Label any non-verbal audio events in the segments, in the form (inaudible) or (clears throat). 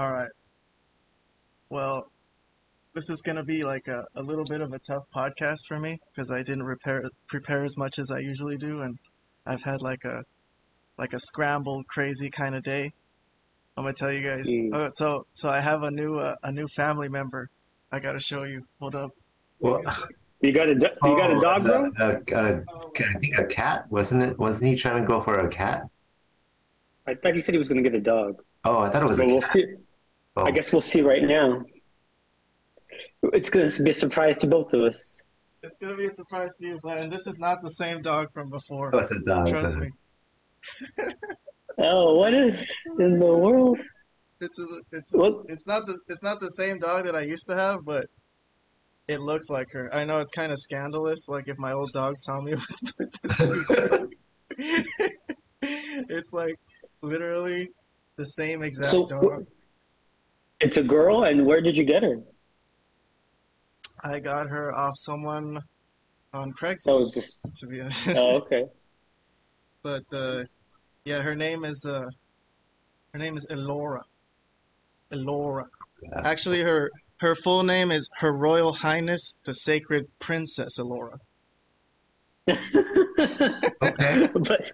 All right. Well, this is gonna be like a, a little bit of a tough podcast for me because I didn't prepare prepare as much as I usually do, and I've had like a like a scrambled, crazy kind of day. I'm gonna tell you guys. Mm. Oh, so so I have a new uh, a new family member. I gotta show you. Hold up. Well, You got a do- you got a oh, dog, bro? uh, I think a cat wasn't it? Wasn't he trying to go for a cat? I thought he said he was going to get a dog. Oh, I thought it was But a we'll cat. see. I guess we'll see right now. It's going to be a surprise to both of us. It's gonna be a surprise to you, Glenn. This is not the same dog from before. Oh, it's a dog. Trust me. (laughs) Oh, what is in the world? It's a, it's What? it's not the it's not the same dog that I used to have, but it looks like her. I know it's kind of scandalous. Like if my old dog saw me with this new dog. it's like literally the same exact So, dog. It's a girl, and where did you get her? I got her off someone on Craigslist. Oh, just- to be honest. Oh, okay. (laughs) but uh, yeah, her name is uh, her name is Elora. Elora. Yeah. Actually, her her full name is Her Royal Highness the Sacred Princess Elora. (laughs) Okay. but,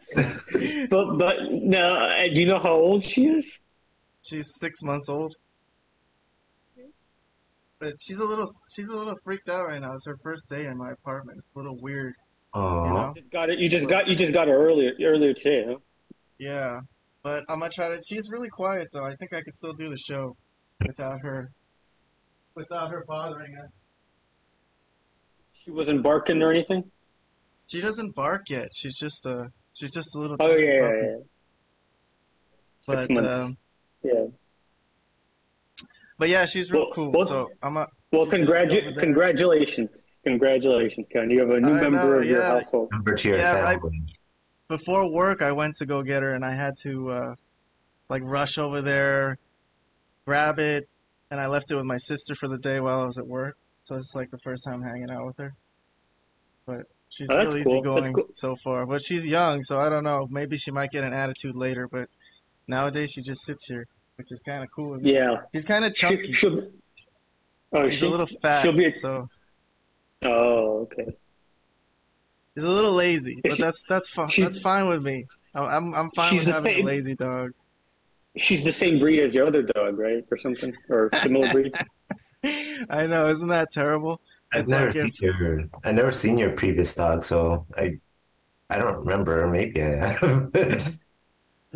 but, but, now, uh, do you know how old she is? She's six months old. But she's a little she's a little freaked out right now. It's her first day in my apartment. It's a little weird, you Oh, know. Just got it. You just got. You just got her earlier. Earlier today. Huh? Yeah, but I'm gonna try to. She's really quiet though. I think I could still do the show without her, without her bothering us. She wasn't barking or anything. She doesn't bark yet. She's just a she's just a little. Oh yeah, yeah, yeah. Six But months. um, Yeah. But yeah, she's real Well- cool. well- so I'm a. Well, she's gonna be over congratu- congratulations, congratulations, Ken. You have a new I member know, of your household. number to your Yeah, right. family. before work I went to go get her and I had to uh like rush over there, grab it, and I left it with my sister for the day while I was at work. So it's like the first time hanging out with her. But she's Oh, that's real cool. easygoing cool. so far. But she's young, so I don't know. Maybe she might get an attitude later, but nowadays she just sits here, which is kind of cool. Yeah. He's kind of She, chunky. she'll, oh, He's she, a little fat, she'll be- so oh, okay. he's a little lazy. But She- that's that's fine. she's- That's fine with me. I'm I'm fine She's with the having same- a lazy dog. She's the same breed as your other dog, right, or something, or similar breed. (laughs) I know, isn't that terrible? I've It's never like seen if- your I've never seen your previous dog, so I I don't remember. Maybe I have. (laughs)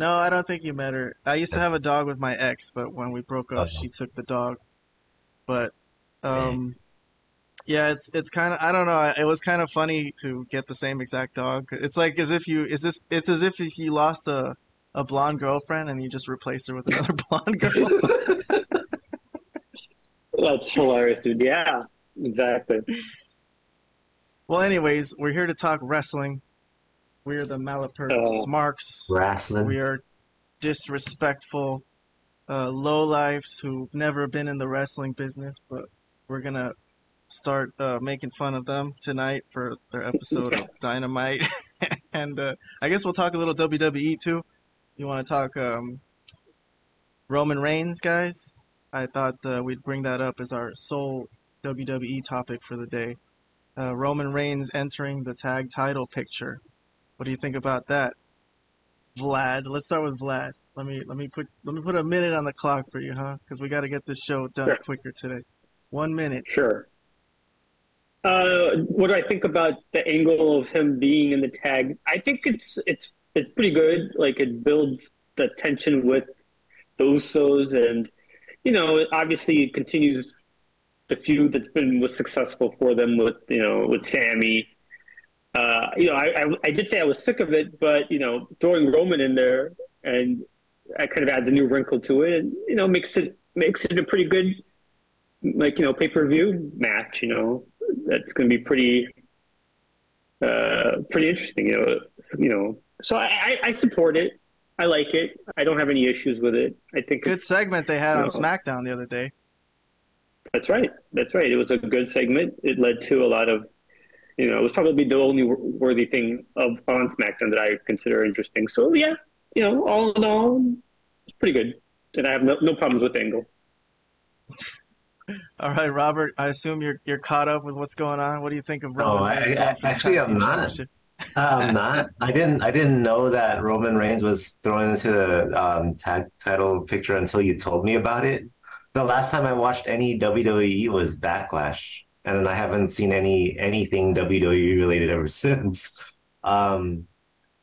No, I don't think you met her. I used to have a dog with my ex, but when we broke up, Oh. she took the dog. But, um, yeah, it's it's kind of I don't know. It was kind of funny to get the same exact dog. It's like as if you is this. It's as if you lost a a blonde girlfriend and you just replaced her with another (laughs) blonde girl. (laughs) That's hilarious, dude. Yeah, exactly. well, anyways, we're here to talk wrestling. We're the Malapert Oh. Smarks. Wrestling. We are disrespectful uh, lowlifes who've never been in the wrestling business, but we're gonna start uh, making fun of them tonight for their episode of (laughs) Dynamite, (laughs) and uh, I guess we'll talk a little WWE too. You want to talk um, Roman Reigns, guys? I thought uh, we'd bring that up as our sole WWE topic for the day. Uh, Roman Reigns entering the tag title picture. What do you think about that? Vlad. Let's start with Vlad. Let me let me put let me put a minute on the clock for you, huh? Because we got to get this show done Sure. quicker today. One minute. Sure. Uh, what do I think about the angle of him being in the tag? I think it's it's it's pretty good. Like it builds the tension with the Usos, and you know, obviously it continues the feud that's been was successful for them with you know with Sammy. Uh, you know, I, I I did say I was sick of it, but you know, throwing Roman in there and that kind of adds a new wrinkle to it, and you know, makes it makes it a pretty good like you know pay per view match. You know, that's going to be pretty uh, pretty interesting. You know, So, you know. So I, I, support it. I like it. I don't have any issues with it. I think Good segment they had on No. SmackDown the other day. that's right. That's right. It was a good segment. It led to a lot of, you know, it was probably the only worthy thing of on SmackDown that I consider interesting. So yeah, you know, all in all, it's pretty good. and I have no, no problems with Angle. (laughs) All right, Robert. I assume you're you're caught up with what's going on. What do you think of Roman Oh, I- Reigns I- going for the actually, tag I'm not. I'm (laughs) not. I didn't. I didn't know that Roman Reigns was thrown into the um, tag title picture until you told me about it. The last time I watched any WWE was Backlash, and then I haven't seen any anything WWE related ever (laughs) since. Um,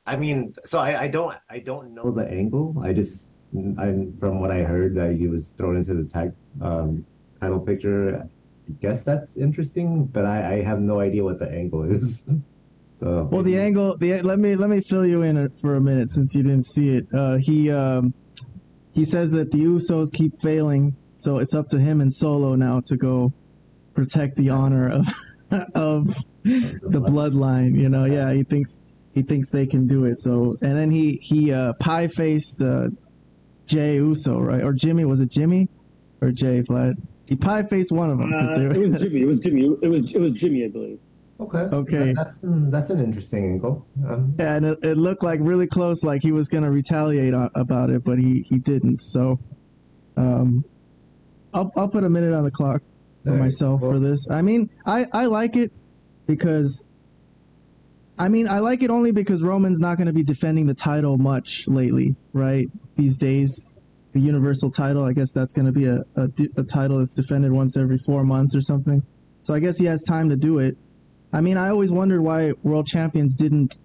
I mean, so I, I don't. I don't know the angle. I just. I'm from what I heard that he was thrown into the tag um, title picture. I guess that's interesting, but I, I have no idea what the angle is. (laughs) Well, the angle, the let me let me fill you in for a minute since you didn't see it. Uh, he um, he says that the Usos keep failing, so it's up to him and Solo now to go protect the honor of (laughs) of the bloodline. You know, yeah, he thinks he thinks they can do it. So, and then he he uh, pie faced uh, Jay Uso, right? Or Jimmy? Was it Jimmy or Jay Vlad? He pie faced one of them. Uh, they it was Jimmy. It was Jimmy. It was it was Jimmy, I believe. Okay. Okay. That- that's an, that's an interesting angle. Um, Yeah, and it, it looked like really close, like he was gonna retaliate on, about it, but he, he didn't. So, um, I'll I'll put a minute on the clock for Alright, myself well- for this. I mean, I I like it because, I mean, I like it only because Roman's not gonna be defending the title much lately, right? These days, the Universal title, I guess that's gonna be a a, a title that's defended once every four months or something. So I guess he has time to do it. I mean, I always wondered why world champions didn't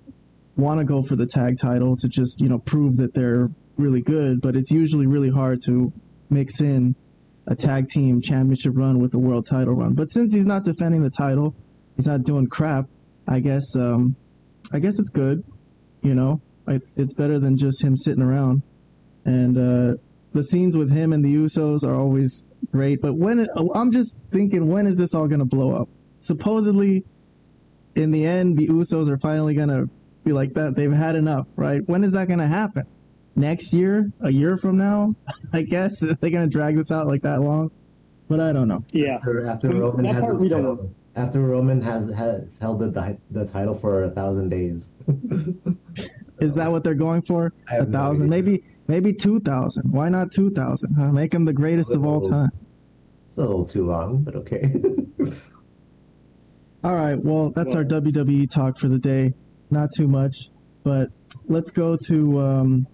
want to go for the tag title to just you know prove that they're really good, but it's usually really hard to mix in a tag team championship run with a world title run. But since he's not defending the title, he's not doing crap. I guess um, I guess it's good. You know, it's it's better than just him sitting around. And uh, the scenes with him and the Usos are always great. But when I'm just thinking, when is this all gonna blow up? Supposedly, in the end, the Usos are finally gonna be like that. They've had enough, right? When is that gonna happen? Next year? A year from now? I guess (laughs) are they gonna drag this out like that long? But I don't know. Yeah. after after Roman that has part the we don't title, after Roman has has held the the title for a thousand days. Is that what they're going for? (laughs) A have no thousand? maybe maybe two thousand. Why not two thousand? Huh? Make him the greatest of all Little- time. It's a little too long, but okay. (laughs) All right, well, that's our WWE talk for the day. Not too much, but let's go to um,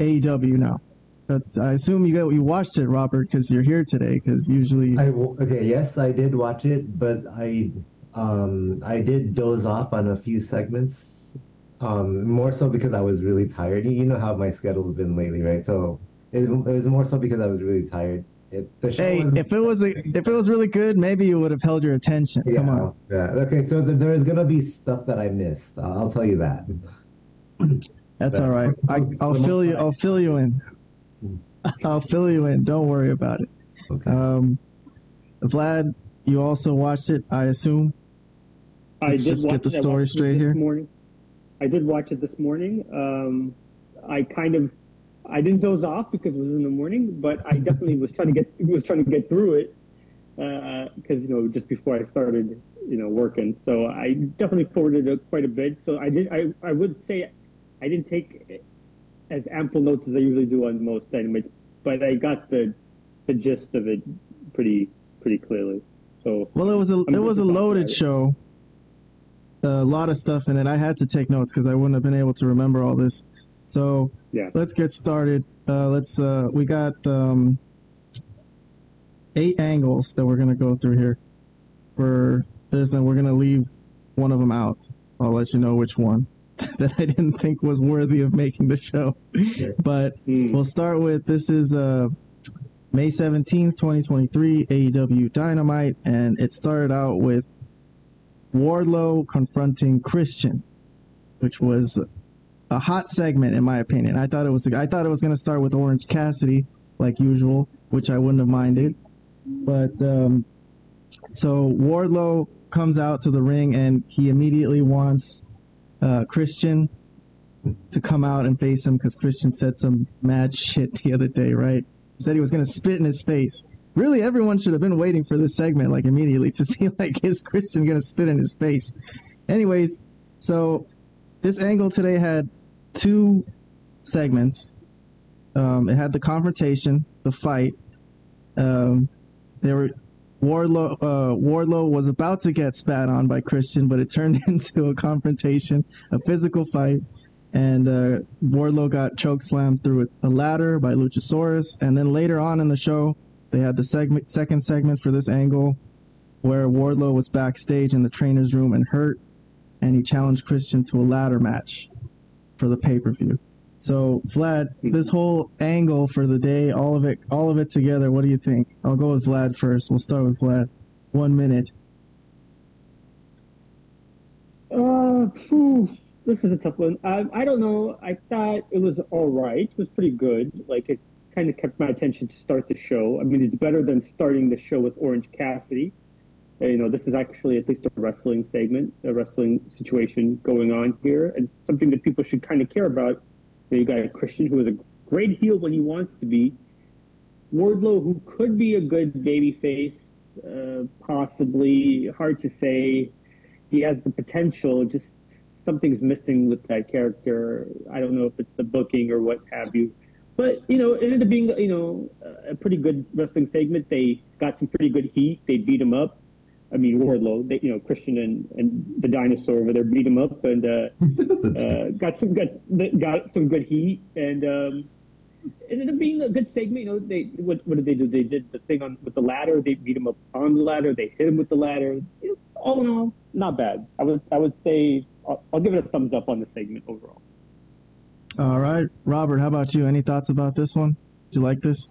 AEW now. That's, I assume you got, you watched it, Robert, because you're here today. Because usually, I okay, yes, I did watch it, but I um I did doze off on a few segments. Um, more so because I was really tired. You know how my schedule's been lately, right? So it, it was more so because I was really tired. It, hey, if it was a, if it was really good, maybe you would have held your attention. yeah, Come on, yeah. Okay, so th- there is gonna be stuff that I missed. I'll, I'll tell you that. (clears throat) that's all right. I, I'll fill you. I'll fill you in. I'll fill you in. Don't worry about it. Okay. Um, Vlad, you also watched it, I assume. I Let's did just watch get the it. Story it straight here. Morning. I did watch it this morning. Um, I kind of, I didn't doze off because it was in the morning, but I (laughs) definitely was trying to get was trying to get through it because you know just before I started you know working. So I definitely forwarded it quite a bit. So I did. I I would say I didn't take as ample notes as I usually do on most dynamites, but I got the the gist of it pretty pretty clearly. So Well, it was a I'm it was a good to talk loaded show. A lot of stuff in it. I had to take notes because I wouldn't have been able to remember all this. So Yeah. let's get started. Uh, let's. Uh, we got um, eight angles that we're gonna go through here for this, and we're gonna leave one of them out. I'll let you know which one (laughs) that I didn't think was worthy of making the show. But hmm. We'll start with this is uh, May 17th, 2023, AEW Dynamite, and it started out with Wardlow confronting Christian, which was a hot segment in my opinion. I thought it was I thought it was going to start with Orange Cassidy like usual, which I wouldn't have minded. But um, so Wardlow comes out to the ring and he immediately wants uh, Christian to come out and face him because Christian said some mad shit the other day, right? He said he was going to spit in his face. Really, everyone should have been waiting for this segment, like immediately, to (laughs) see like is Christian going to spit in his face. Anyways, so this angle today had two segments. Um, it had the confrontation the fight. Um, they were Wardlow. Uh, Wardlow was about to get spat on by Christian, but it turned (laughs) into a confrontation, a physical fight, and uh, Wardlow got choke slammed through a ladder by Luchasaurus. And then later on in the show, they had the segment, second segment for this angle, where Wardlow was backstage in the trainer's room and hurt, and he challenged Christian to a ladder match for the pay per view. So Vlad, this whole angle for the day, all of it, all of it together. What do you think? I'll go with Vlad first. We'll start with Vlad. One minute. Uh, this is a tough one. I, I don't know. I thought it was all right. It was pretty good. Like it kind of kept my attention to start the show. I mean, it's better than starting the show with Orange Cassidy. Uh, you know, this is actually at least a wrestling segment, a wrestling situation going on here, and something that people should kind of care about you got a Christian who is a great heel when he wants to be. Wardlow, who could be a good babyface, uh, possibly hard to say. He has the potential. Just something's missing with that character. I don't know if it's the booking or what have you. But you know, it ended up being you know a pretty good wrestling segment. They got some pretty good heat. They beat him up. I mean Wardlow, they, you know Christian and, and the dinosaur over there beat him up and uh, (laughs) uh, got some got got some good heat and um, it ended up being a good segment. You know, they what what did they do? They did the thing on with the ladder. They beat him up on the ladder. They hit him with the ladder. You know, all in all, not bad. I would I would say I'll, I'll give it a thumbs up on the segment overall. All right, Robert. How about you? Any thoughts about this one? Do you like this?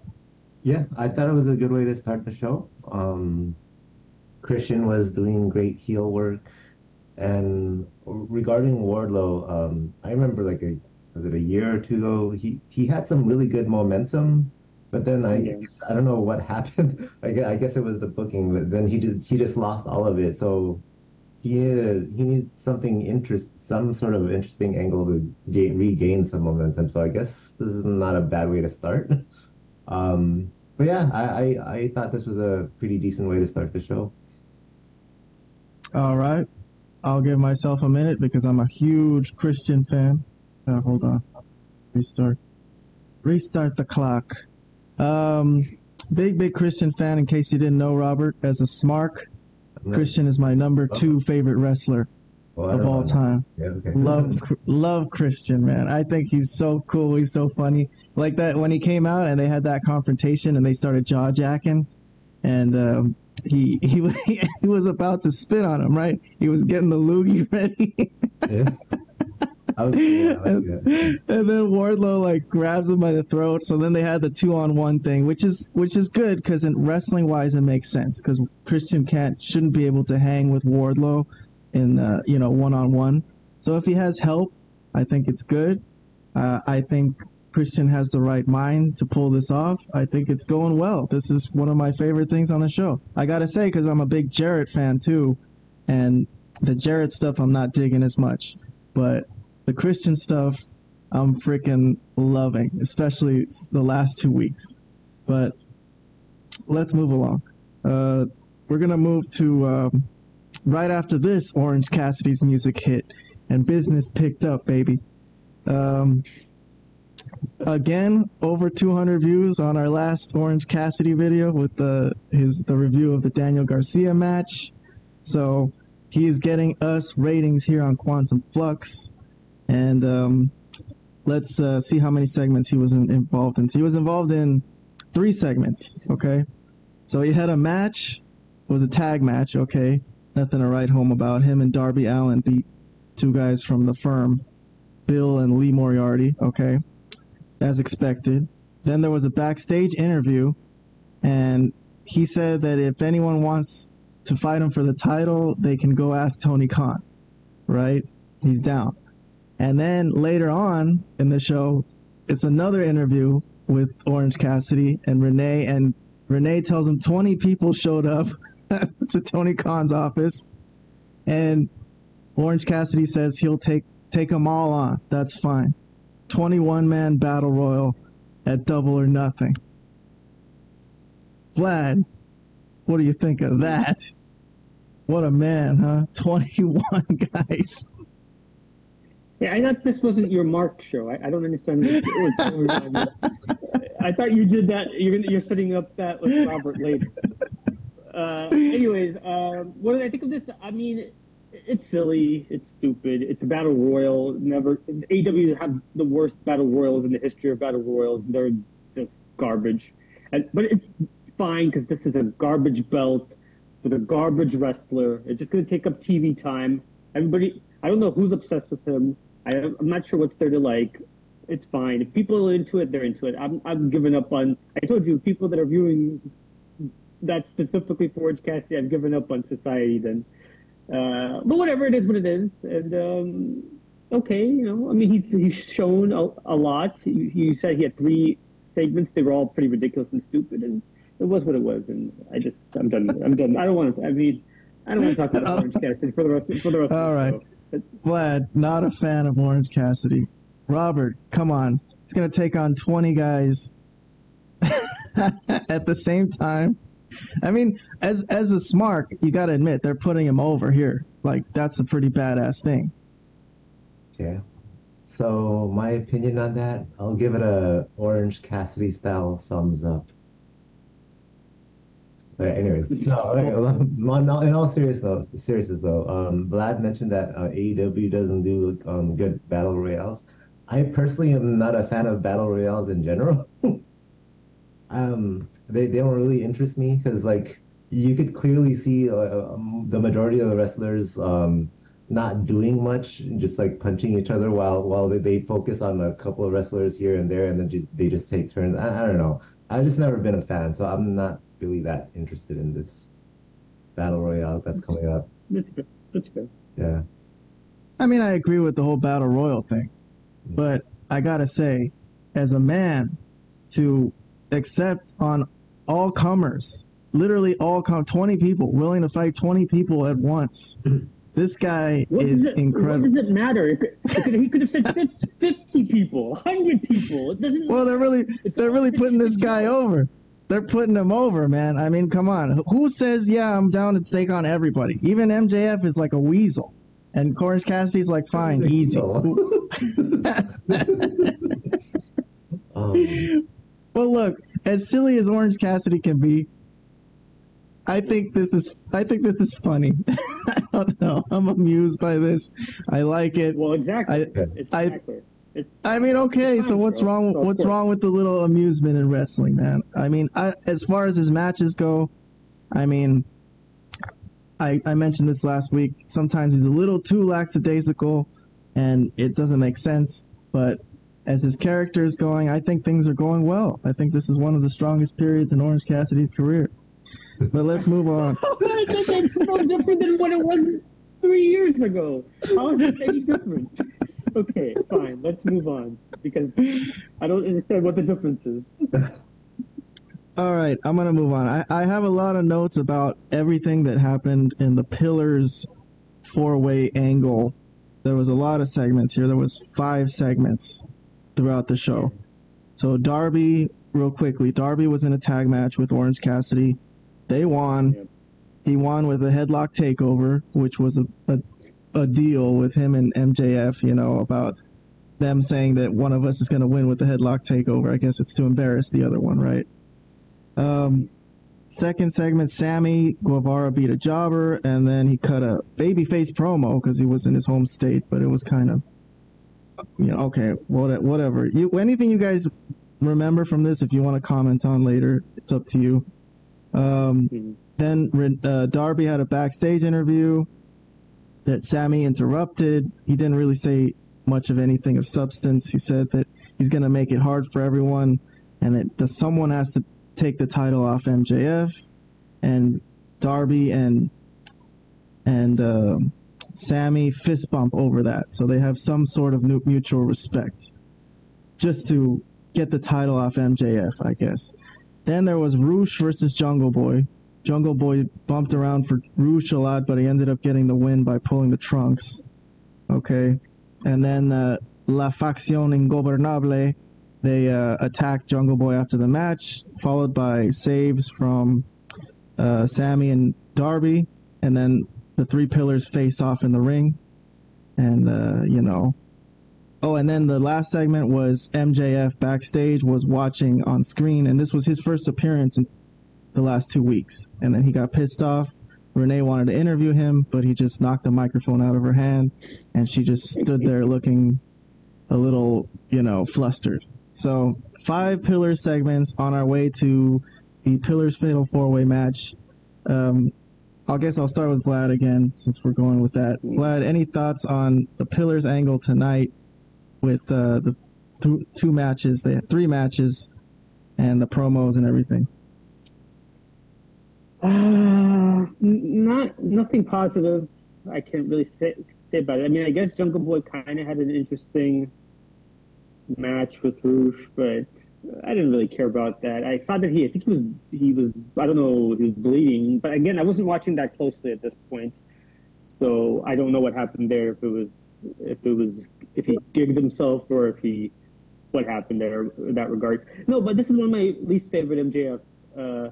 Yeah, I thought it was a good way to start the show. Um, Christian was doing great heel work. And regarding Wardlow, um, I remember like a was it a year or two ago, he he had some really good momentum, but then I yeah. guess, I don't know what (laughs) happened. I guess, I guess it was the booking, but then he just he just lost all of it. So he needed he needed something interest, some sort of interesting angle to gain, regain some momentum. So I guess this is not a bad way to start. (laughs) Um, but yeah, I, I I thought this was a pretty decent way to start the show. All right. I'll give myself a minute because I'm a huge Christian fan. Uh, hold on. Restart. Restart the clock. Um, big, big Christian fan, in case you didn't know, Robert. As a Smark, Christian is my number two favorite wrestler well, of all time. Yeah, okay. Love, (laughs) love Christian, man. I think he's so cool. He's so funny. Like that when he came out and they had that confrontation and they started jaw jacking, and um, he he was (laughs) he was about to spit on him, right? He was getting the loogie (laughs) ready. yeah. Was, yeah, and, (laughs) and, then Wardlow like grabs him by the throat. So then they had the two on one thing, which is which is good because in wrestling wise it makes sense because Christian can't shouldn't be able to hang with Wardlow in uh, you know one on one. So if he has help, I think it's good. Uh, I think Christian has the right mind to pull this off. I think it's going well. This is one of my favorite things on the show. I gotta say, because I'm a big Jarrett fan too, and the Jarrett stuff I'm not digging as much, but the Christian stuff I'm freaking loving, especially the last two weeks. But let's move along. Uh, we're gonna move to um, right after this. Orange Cassidy's music hit, and business picked up, baby. Um, again over 200 views on our last Orange Cassidy video with the his the review of the Daniel Garcia match. So he's getting us ratings here on Quantum Flux, and um, let's uh, see how many segments he was in, involved in. So he was involved in three segments. Okay, so he had a match. It was a tag match. Okay, nothing to write home about. Him and Darby Allin beat two guys from the firm, Bill and Lee Moriarty. Okay as expected. Then there was a backstage interview, and he said that if anyone wants to fight him for the title, they can go ask Tony Khan, right? He's down. And then later on in the show, it's another interview with Orange Cassidy and Renee, and Renee tells him 20 people showed up (laughs) to Tony Khan's office, and Orange Cassidy says he'll take take them all on. That's fine. 21 man battle royal at double or nothing. Vlad, what do you think of that? What a man, huh? 21 (laughs) guys. Yeah, I thought this wasn't your Mark show. I, I don't understand. I thought you did that. You're you're setting up that with Robert later. Uh, anyways, um, what did I think of this? I mean, it's silly. It's stupid. It's a battle royal. Never AEW have the worst battle royals in the history of battle royals. They're just garbage. And, but it's fine because this is a garbage belt with a garbage wrestler. It's just going to take up TV time. Everybody, I don't know who's obsessed with him. I, I'm not sure what's there to like. It's fine. If people are into it, they're into it. I'm, I'm giving up on. I told you, people that are viewing that specifically for Orange Cassidy, I've given up on society. Then, uh, but whatever it is, what it is, and um, okay, you know. I mean, he's he's shown a, a lot. You, you said he had three segments. They were all pretty ridiculous and stupid, and it was what it was. And I just, I'm done. I'm done. I don't want to. I mean, I don't want to talk about Orange (laughs) Cassidy for the rest for the rest. All of the show. But Vlad, not a fan of Orange Cassidy. Robert, come on. He's gonna take on twenty guys (laughs) at the same time. I mean, as as a Smark, you gotta admit they're putting him over here. Like that's a pretty badass thing. Yeah. So my opinion on that, I'll give it a Orange Cassidy style thumbs up. But anyways, no, no, in all serious though, seriousness though, um, Vlad mentioned that uh, AEW doesn't do um, good battle royales. I personally am not a fan of battle royales in general. (laughs) um, they they don't really interest me because like you could clearly see uh, um, the majority of the wrestlers um not doing much, just like punching each other while while they, they focus on a couple of wrestlers here and there, and then just they just take turns. I, I don't know. I've just never been a fan, so I'm not really that interested in this battle royale that's coming up. that's good. That's good. Yeah. I mean, I agree with the whole battle royal thing, but I gotta say, as a man, to accept on all comers, literally all com, twenty people willing to fight twenty people at once. This guy What is does it, What incredible. does it matter? It could, it could- he could have said 50, 50 people, 100 people. It doesn't Well, they're really It's they're really putting this people. guy over. They're putting him over, man. I mean, come on. Who says, yeah, I'm down to take on everybody? Even MJF is like a weasel. And Orange Cassidy's like, fine, easy. (laughs) (laughs) Um, Well, look, as silly as Orange Cassidy can be, I think this is I think this is funny. (laughs) I don't know. I'm amused by this. I like it. Well, exactly. I- I- exactly. It's, I mean, okay, so what's wrong? So, What's wrong with the little amusement in wrestling, man? I mean, I, as far as his matches go, I mean, I I mentioned this last week. Sometimes he's a little too lackadaisical, and it doesn't make sense. But as his character is going, I think things are going well. I think this is one of the strongest periods in Orange Cassidy's career. But let's move on. I think that's no different than what it was three years ago. How is it any different? Okay, fine. Let's move on because I don't understand what the difference is. All right, I'm gonna move on. I, I have a lot of notes about everything that happened in the Pillars four-way angle. There was a lot of segments here. There was five segments throughout the show. So Darby, real quickly, Darby was in a tag match with Orange Cassidy. They won. Yep. He won with a headlock takeover, which was a, a a deal with him and MJF. You know about them saying that one of us is going to win with the headlock takeover. I guess it's to embarrass the other one, right? Um, second segment, Sammy Guevara beat a jobber, and then he cut a babyface promo because he was in his home state, but it was kind of, you know, okay, what, whatever. You anything you guys remember from this? If you want to comment on later, it's up to you. Um, Mhm. then uh, Darby had a backstage interview that Sammy interrupted. He didn't really say much of anything of substance. He said that he's going to make it hard for everyone and that the, someone has to take the title off MJF. And Darby and and um Sammy fist bump over that. So they have some sort of mutual respect just to get the title off MJF, I guess. Then there was Roosh versus Jungle Boy. Jungle Boy bumped around for Roosh a lot, but he ended up getting the win by pulling the trunks. Okay. And then uh, La Facción Ingobernable, they uh, attacked Jungle Boy after the match, followed by saves from uh, Sammy and Darby. And then the three pillars face off in the ring. And, uh, you know, oh, and then the last segment was MJF backstage was watching on screen, and this was his first appearance in the last two weeks. And then he got pissed off. Renee wanted to interview him, but he just knocked the microphone out of her hand, and she just stood there looking a little, you know, flustered. So five pillar segments on our way to the Pillars Fatal Four Way match. Um, I guess I'll start with Vlad again since we're going with that. Vlad, any thoughts on the Pillars angle tonight with uh, the th- two matches? They had three matches and the promos and everything. Uh, not nothing positive. I can't really say say about it. I mean, I guess Jungle Boy kind of had an interesting match with Roosh, but I didn't really care about that. I saw that he, I think he was, he was, I don't know, he was bleeding, but again, I wasn't watching that closely at this point, so I don't know what happened there. If it was, if it was, if he gigged himself or if he, what happened there in that regard. No, but this is one of my least favorite MJF uh,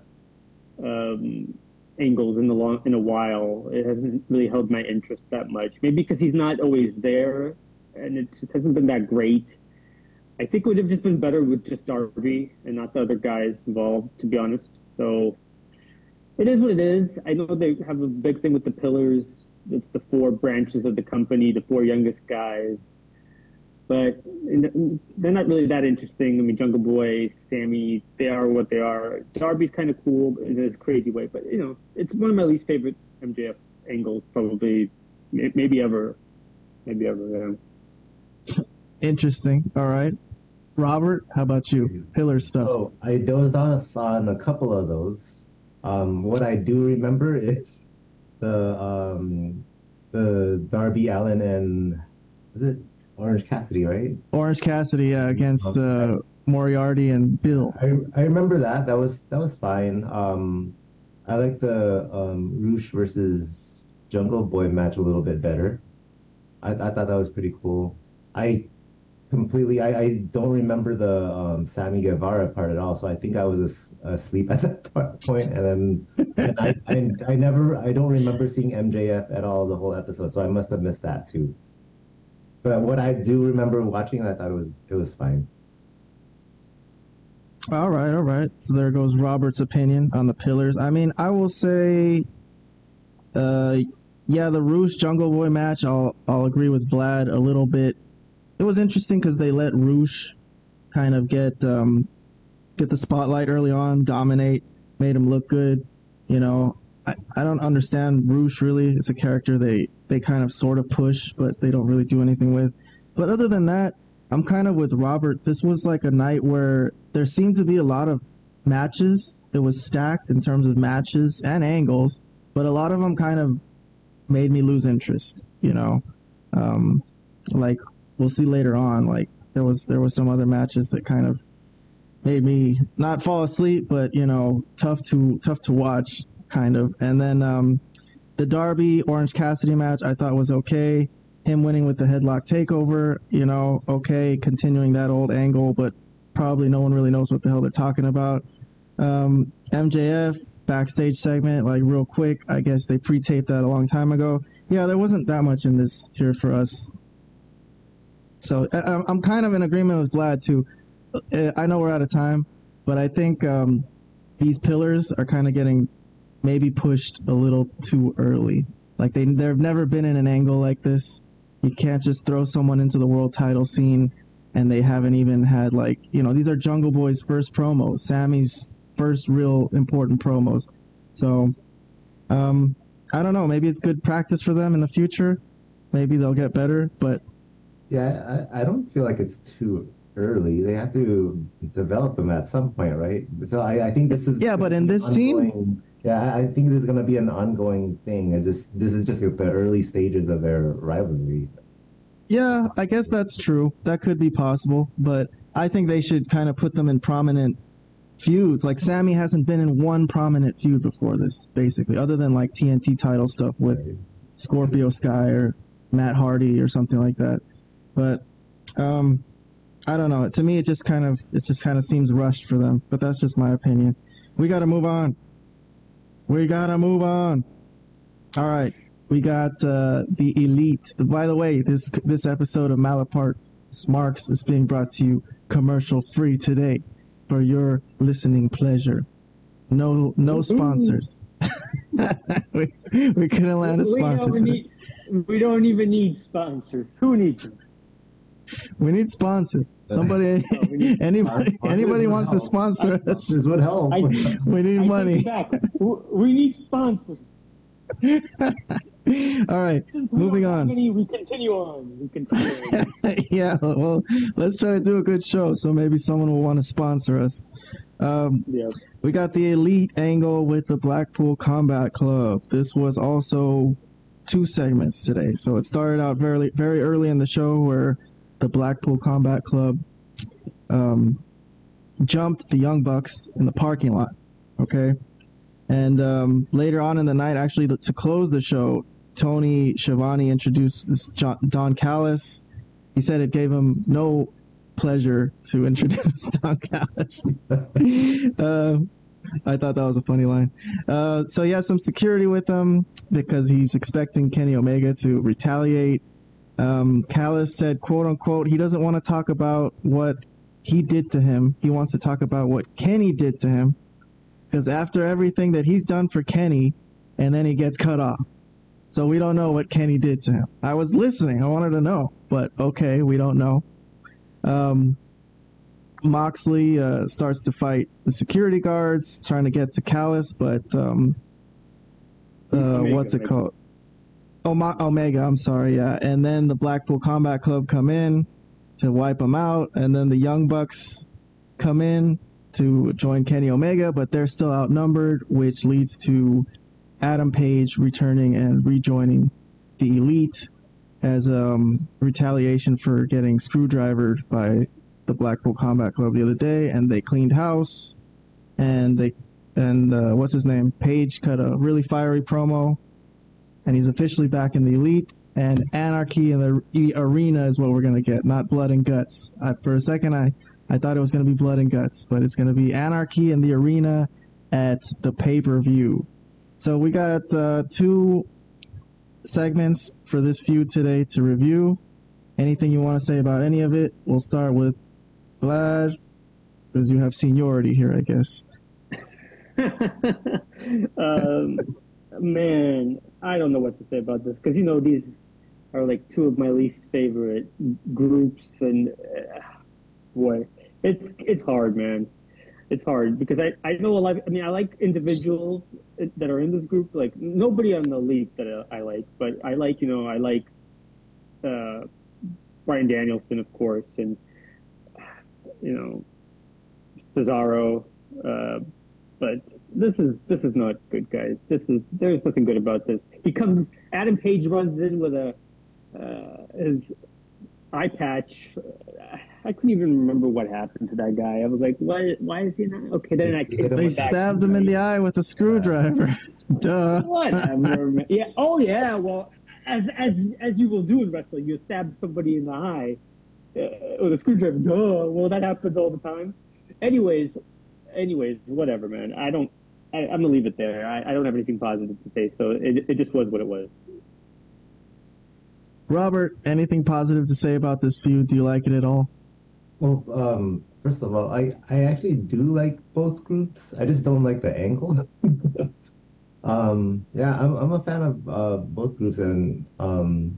um, angles in the long in a while. It hasn't really held my interest that much. Maybe because he's not always there, and it just hasn't been that great. I think it would have just been better with just Darby and not the other guys involved, to be honest. So it is what it is. I know they have a big thing with the pillars. It's the four branches of the company, the four youngest guys. But they're not really that interesting. I mean, Jungle Boy, Sammy, they are what they are. Darby's kind of cool in his crazy way, but you know, it's one of my least favorite MJF angles, probably, maybe ever, maybe ever. Yeah. Interesting. All right. Robert, how about you? Pillar stuff. Oh, I dozed on on a couple of those. Um, what I do remember (laughs) is the um, the Darby Allin and is it Orange Cassidy, right? Orange Cassidy uh, against uh, Moriarty and Bill. I I remember that. That was that was fine. Um, I like the um, Roosh versus Jungle Boy match a little bit better. I, I thought that was pretty cool. I completely. I, I don't remember the um, Sammy Guevara part at all. So I think I was as, asleep (laughs) at that point, and then and I, I I never. I don't remember seeing MJF at all the whole episode. So I must have missed that too. But what I do remember watching, I thought it was it was fine. All right, all right. So there goes Robert's opinion on the pillars. I mean, I will say, uh, yeah, the Roosh Jungle Boy match. I'll I'll agree with Vlad a little bit. It was interesting because they let Roosh kind of get um, get the spotlight early on, dominate, made him look good. You know, I, I don't understand Roosh really. It's a character they they kind of sort of push, but they don't really do anything with. But other than that, I'm kind of with Robert. This was like a night where there seemed to be a lot of matches. It was stacked in terms of matches and angles, but a lot of them kind of made me lose interest. You know, um, like we'll see later on. Like there was there was some other matches that kind of made me not fall asleep, but you know, tough to tough to watch, kind of. And then um, the Darby Orange Cassidy match I thought was okay. Him winning with the headlock takeover, you know, okay, continuing that old angle, but probably no one really knows what the hell they're talking about. Um, MJF backstage segment, like real quick, I guess they pre-taped that a long time ago. Yeah, there wasn't that much in this here for us. So I, I'm kind of in agreement with Vlad too. I know we're out of time, but I think um, these pillars are kind of getting maybe pushed a little too early. Like they they've never been in an angle like this. You can't just throw someone into the world title scene and they haven't even had like you know these are Jungle Boy's first promos, Sammy's first real important promos. So um, I don't know. Maybe it's good practice for them in the future. Maybe they'll get better. But yeah, I, I don't feel like it's too early. They have to develop them at some point, right? So I, I think this is yeah. But in this scene, yeah, I think this is going to be an ongoing thing. It's just this is just the early stages of their rivalry. Yeah, I guess that's true. That could be possible, but I think they should kind of put them in prominent feuds. Like Sammy hasn't been in one prominent feud before this, basically, other than like TNT title stuff with. Scorpio Sky or Matt Hardy or something like that. But um, I don't know. To me, it just kind of it just kind of seems rushed for them. But that's just my opinion. We got to move on. We gotta move on. All right, we got uh, the elite. By the way, this this episode of Malapert Smarks is being brought to you commercial free today for your listening pleasure. No, no sponsors. (laughs) we, we couldn't land a we, sponsor don't today. need, we don't even need sponsors. Who needs them? We need sponsors. Somebody, we need (laughs) anybody, sponsors. anybody Would wants to help. sponsor us. This would help. I, (laughs) We need I money. it back. W- We need sponsors. (laughs) All right, we moving on. any, we continue on. We continue on. yeah, well, let's try to do a good show, so maybe someone will want to sponsor us. Um, yeah. we got the elite angle with the Blackpool Combat Club. This was also two segments today. So it started out very very early in the show where the Blackpool Combat Club um, jumped the Young Bucks in the parking lot. Okay, and um, later on in the night, actually to close the show, Tony Schiavone introduced Don Callis. He said it gave him no pleasure to (laughs) introduce Don Callis. (laughs) uh, I thought that was a funny line. Uh, so he has some security with him because he's expecting Kenny Omega to retaliate. Um, Callis said, "quote unquote," he doesn't want to talk about what he did to him. He wants to talk about what Kenny did to him. Because after everything that he's done for Kenny, and then he gets cut off. So we don't know what Kenny did to him. I was listening. I wanted to know, but okay, we don't know. Um, Moxley uh, starts to fight the security guards, trying to get to Callis, but um, uh, what's it called? Oma- Omega. I'm sorry. Yeah, and then the Blackpool Combat Club come in to wipe them out, and then the Young Bucks come in to join Kenny Omega, but they're still outnumbered, which leads to Adam Page returning and rejoining the Elite as um, retaliation for getting screwdrivered by the Blackpool Combat Club the other day, and they cleaned house, and they and uh, what's his name? Page cut a really fiery promo, and he's officially back in the Elite. And Anarchy in the arena is what we're gonna get, not blood and guts. I, for a second, I I thought it was gonna be blood and guts, but it's gonna be Anarchy in the arena at the pay per view. So we got uh, two segments for this feud today to review. Anything you want to say about any of it? We'll start with Vlad, because you have seniority here, I guess. (laughs) um, man, I don't know what to say about this because you know these are like two of my least favorite groups, and uh, boy, it's it's hard, man. It's hard because I, I know a lot. I mean, I like individuals that are in this group. Like nobody on the league that I, I like, but I like you know I like uh, Bryan Danielson, of course, and you know Cesaro. Uh, but this is this is not good, guys. This is there's nothing good about this. He comes. Adam Page runs in with a uh, his eye patch. I couldn't even remember what happened to that guy. I was like, why? Why is he not? Okay, then I He hit him They stabbed him in the eye with a screwdriver. (laughs) Duh. Whatever. yeah. Oh yeah. Well, as as as you will do in wrestling, you stab somebody in the eye uh, with a screwdriver. Duh. Well, that happens all the time. Anyways, anyways, whatever, man. I don't. I, I'm gonna leave it there. I, I don't have anything positive to say, so it it just was what it was. Robert, anything positive to say about this feud? Do you like it at all? Well, um, first of all, I, I actually do like both groups. I just don't like the angle. (laughs) um, yeah, I'm I'm a fan of uh, both groups, and um,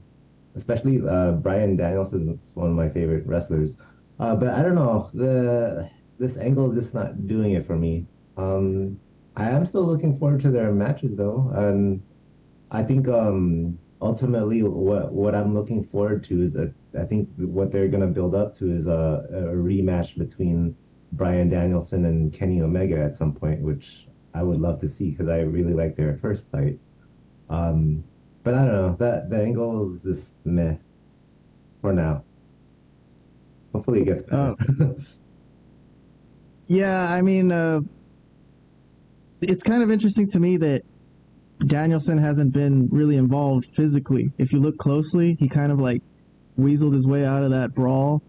especially uh, Bryan Danielson is one of my favorite wrestlers. Uh, but I don't know the this angle is just not doing it for me. Um, I am still looking forward to their matches though, and I think um, ultimately what what I'm looking forward to is that I think what they're gonna build up to is a, a rematch between Bryan Danielson and Kenny Omega at some point, which I would love to see because I really like their first fight. Um, but I don't know that the angle is just meh for now. Hopefully it gets better. Yeah, I mean, uh, it's kind of interesting to me that Danielson hasn't been really involved physically. If you look closely, he kind of like weaseled his way out of that brawl.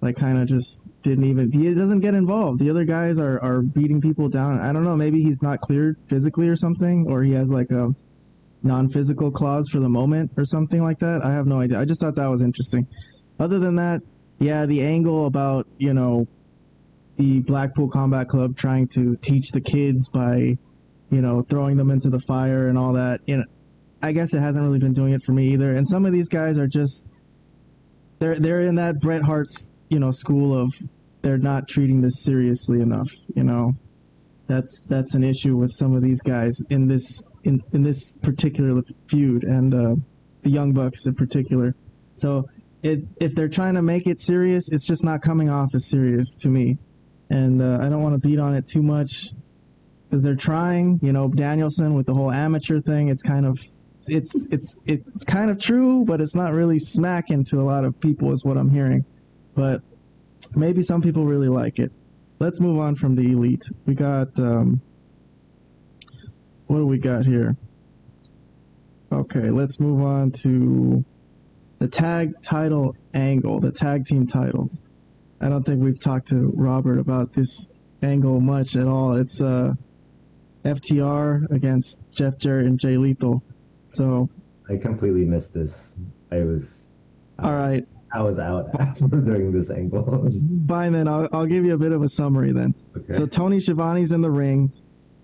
Like, kind of just didn't even. He doesn't get involved. The other guys are are beating people down. I don't know. Maybe he's not cleared physically or something, or he has like a non-physical clause for the moment or something like that. I have no idea. I just thought that was interesting. Other than that, yeah, the angle about you know the Blackpool Combat Club trying to teach the kids by you know throwing them into the fire and all that. You know, I guess it hasn't really been doing it for me either. And some of these guys are just they're they're in that Bret Hart's you know school of they're not treating this seriously enough. You know, that's that's an issue with some of these guys in this in in this particular feud and uh, the Young Bucks in particular. So it, if they're trying to make it serious, it's just not coming off as serious to me. And uh, I don't want to beat on it too much because they're trying. You know, Danielson with the whole amateur thing. It's kind of it's it's it's kind of true, but it's not really smacking to a lot of people, is what I'm hearing. But maybe some people really like it. Let's move on from the elite. We got um, what do we got here? Okay, let's move on to the tag title angle, the tag team titles. I don't think we've talked to Robert about this angle much at all. It's uh, FTR against Jeff Jarrett and Jay Lethal. So I completely missed this. I was all right. I was out (laughs) after during this angle. (laughs) Fine then, I'll, I'll give you a bit of a summary then. Okay. So Tony Schiavone's in the ring,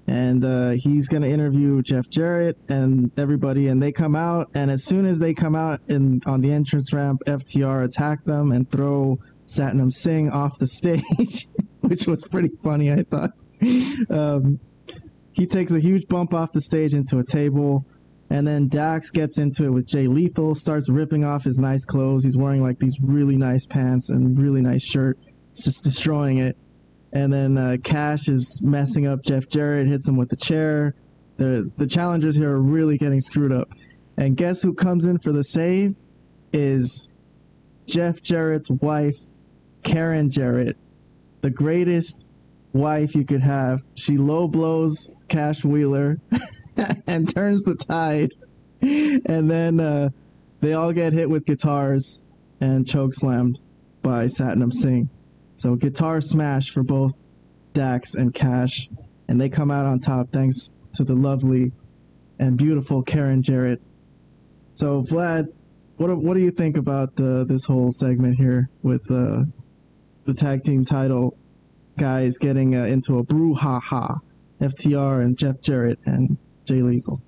and uh, he's going to interview Jeff Jarrett and everybody, and they come out, and as soon as they come out in on the entrance ramp, FTR attack them and throw Satnam Singh off the stage, (laughs) which was pretty funny, I thought. Um, he takes a huge bump off the stage into a table. And then Dax gets into it with Jay Lethal, starts ripping off his nice clothes. He's wearing like these really nice pants and really nice shirt. It's just destroying it. And then uh, Cash is messing up Jeff Jarrett, hits him with the chair. The the challengers here are really getting screwed up. And guess who comes in for the save? Is Jeff Jarrett's wife, Karen Jarrett, the greatest wife you could have. She low blows Cash Wheeler (laughs) and turns the tide. And then uh, they all get hit with guitars and choke slammed by Satnam Singh. So guitar smash for both Dax and Cash, and they come out on top thanks to the lovely and beautiful Karen Jarrett. So Vlad, what what do you think about the, this whole segment here with uh, the tag team title guys getting uh, into a brouhaha? FTR and Jeff Jarrett and Jay Lethal.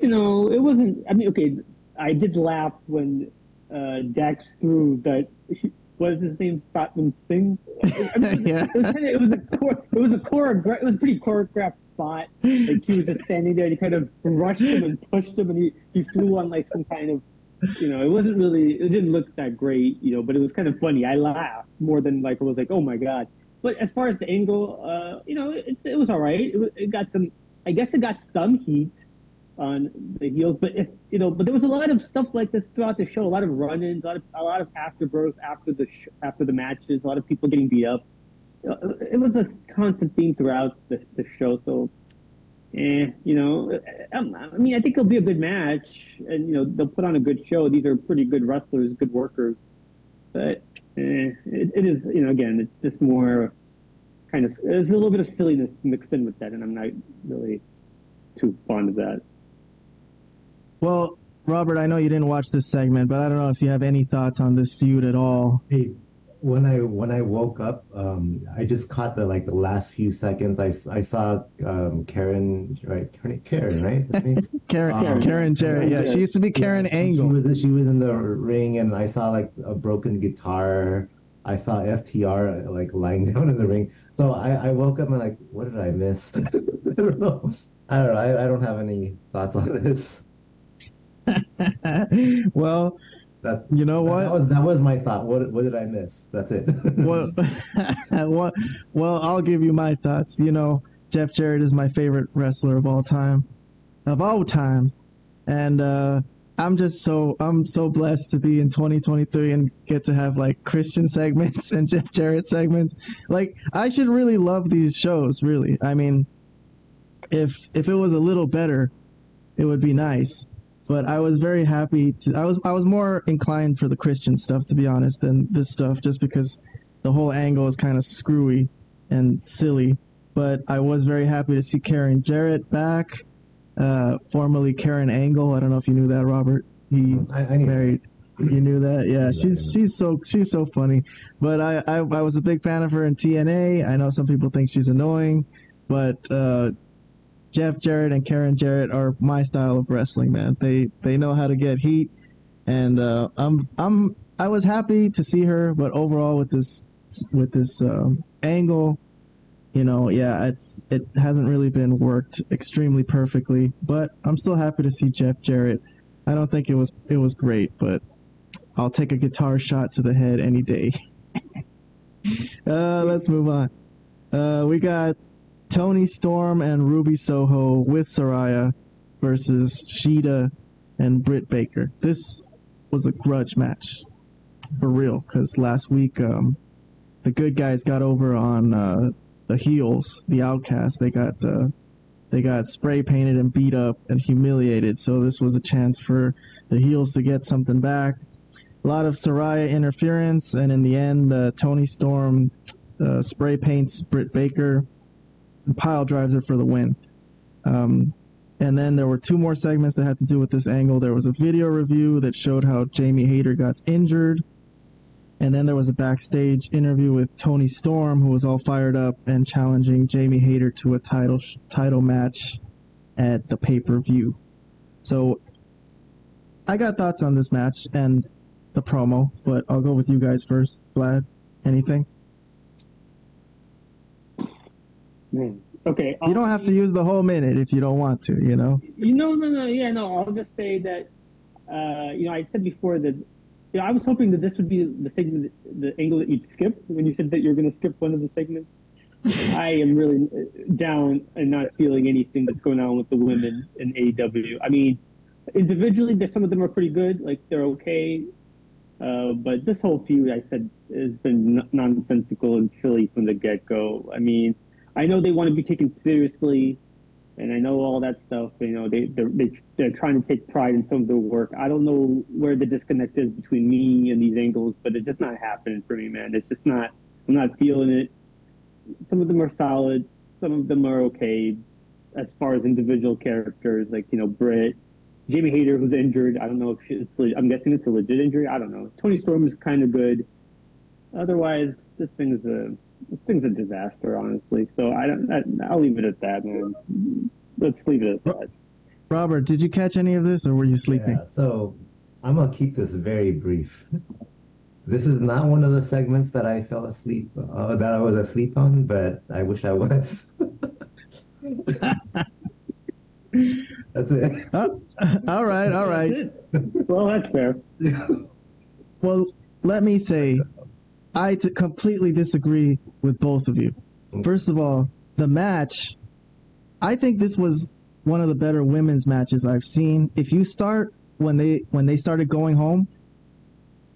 You know, it wasn't. I mean, okay, I did laugh when uh, Dax threw that. (laughs) What is his name? Satnam Singh. I mean, (laughs) Yeah. It was, kind of, it was a chore, it was a choreograph. It was a pretty choreographed spot. Like he was just standing there, and he kind of rushed him and pushed him, and he he flew on like some kind of. You know, it wasn't really. It didn't look that great. You know, but it was kind of funny. I laughed more than like I was like, oh my god. But as far as the angle, uh, you know, it's, it was all right. It, it got some. I guess it got some heat on the heels, but if you know, but there was a lot of stuff like this throughout the show. A lot of run-ins, a lot of a lot of afterbirth after the sh- after the matches. A lot of people getting beat up. Uh, It was a constant theme throughout the, the show. So, eh, you know, um, I mean, I think it'll be a good match, and you know, they'll put on a good show. These are pretty good wrestlers, good workers, but eh, it, it is, you know, again, it's just more kind of there's a little bit of silliness mixed in with that, and I'm not really too fond of that. Well, Robert, I know you didn't watch this segment, but I don't know if you have any thoughts on this feud at all. Hey, when I when I woke up, um, I just caught the like the last few seconds. I, I saw um, Karen, right? Karen, Karen right? (laughs) Karen, Um, Karen Jarrett, yeah, she used to be Karen Yeah, she- Angle. She was, she was in the ring, and I saw like a broken guitar. I saw FTR like lying (laughs) down in the ring. So I, I woke up and like, what did I miss? (laughs) I don't know. I don't know. I, I don't have any thoughts on this. well, That you know that what? was that was my thought. What what did I miss? That's it. (laughs) well, (laughs) well, well, I'll give you my thoughts. You know, Jeff Jarrett is my favorite wrestler of all time, of all times, and uh, I'm just so I'm so blessed to be in 2023 and get to have like Christian segments (laughs) and Jeff Jarrett segments. Like I should really love these shows. Really, I mean, if if it was a little better, it would be nice. But I was very happy to. I was I was more inclined for the Christian stuff to be honest than this stuff, just because the whole angle is kind of screwy and silly. But I was very happy to see Karen Jarrett back, uh, formerly Karen Angle. I don't know if you knew that, Robert. He I, I knew. married You knew that, yeah. She's she's so she's so funny. But I, I I was a big fan of her in TNA. I know some people think she's annoying, but uh, Jeff Jarrett and Karen Jarrett are my style of wrestling, man. They they know how to get heat, and uh, I'm I'm I was happy to see her, but overall with this with this um, angle, you know, yeah, it's it hasn't really been worked extremely perfectly. But I'm still happy to see Jeff Jarrett. I don't think it was it was great, but I'll take a guitar shot to the head any day. (laughs) uh, let's move on. Uh, we got Toni Storm and Ruby Soho with Saraya versus Shida and Britt Baker. This was a grudge match for real because last week um, the good guys got over on uh, the heels, the outcasts. They got uh, they got spray painted and beat up and humiliated. So this was a chance for the heels to get something back. A lot of Saraya interference, and in the end, uh, Toni Storm uh, spray paints Britt Baker and pile drives her for the win. Um, and then there were two more segments that had to do with this angle. There was a video review that showed how Jamie Hayter got injured. And then there was a backstage interview with Toni Storm, who was all fired up and challenging Jamie Hayter to a title title match at the pay per view. So I got thoughts on this match and the promo, but I'll go with you guys first. Vlad, anything? Man. Okay. You don't have to use the whole minute if you don't want to, you know? You know, no, no, yeah, no. I'll just say that, uh, you know, I said before that, you know, I was hoping that this would be the segment, the angle that you'd skip when you said that you're going to skip one of the segments. (laughs) I am really down and not feeling anything that's going on with the women in AEW. I mean, individually, some of them are pretty good, like they're okay. Uh, but this whole feud, I said, has been nonsensical and silly from the get go. I mean, I know they want to be taken seriously, and I know all that stuff. You know, they they're, they, they're trying to take pride in some of their work. I don't know where the disconnect is between me and these angles, but it's just not happening for me, man. It's just not. I'm not feeling it. Some of them are solid. Some of them are okay. As far as individual characters, like you know, Britt, Jamie Hayter, who's injured. I don't know if it's. I'm guessing it's a legit injury. I don't know. Toni Storm is kind of good. Otherwise, this thing is a this thing's a disaster, honestly. So I don't. I, will leave it at that, man. Let's leave it at that. Robert, did you catch any of this, or were you sleeping? Yeah, so I'm gonna keep this very brief. This is not one of the segments that I fell asleep uh, that I was asleep on, but I wish I was. (laughs) That's it. Oh, all right, all right. well, that's fair. (laughs) well, let me say I t- completely disagree with both of you. Mm. First of all, the match, I think this was one of the better women's matches I've seen. If you start when they when they started going home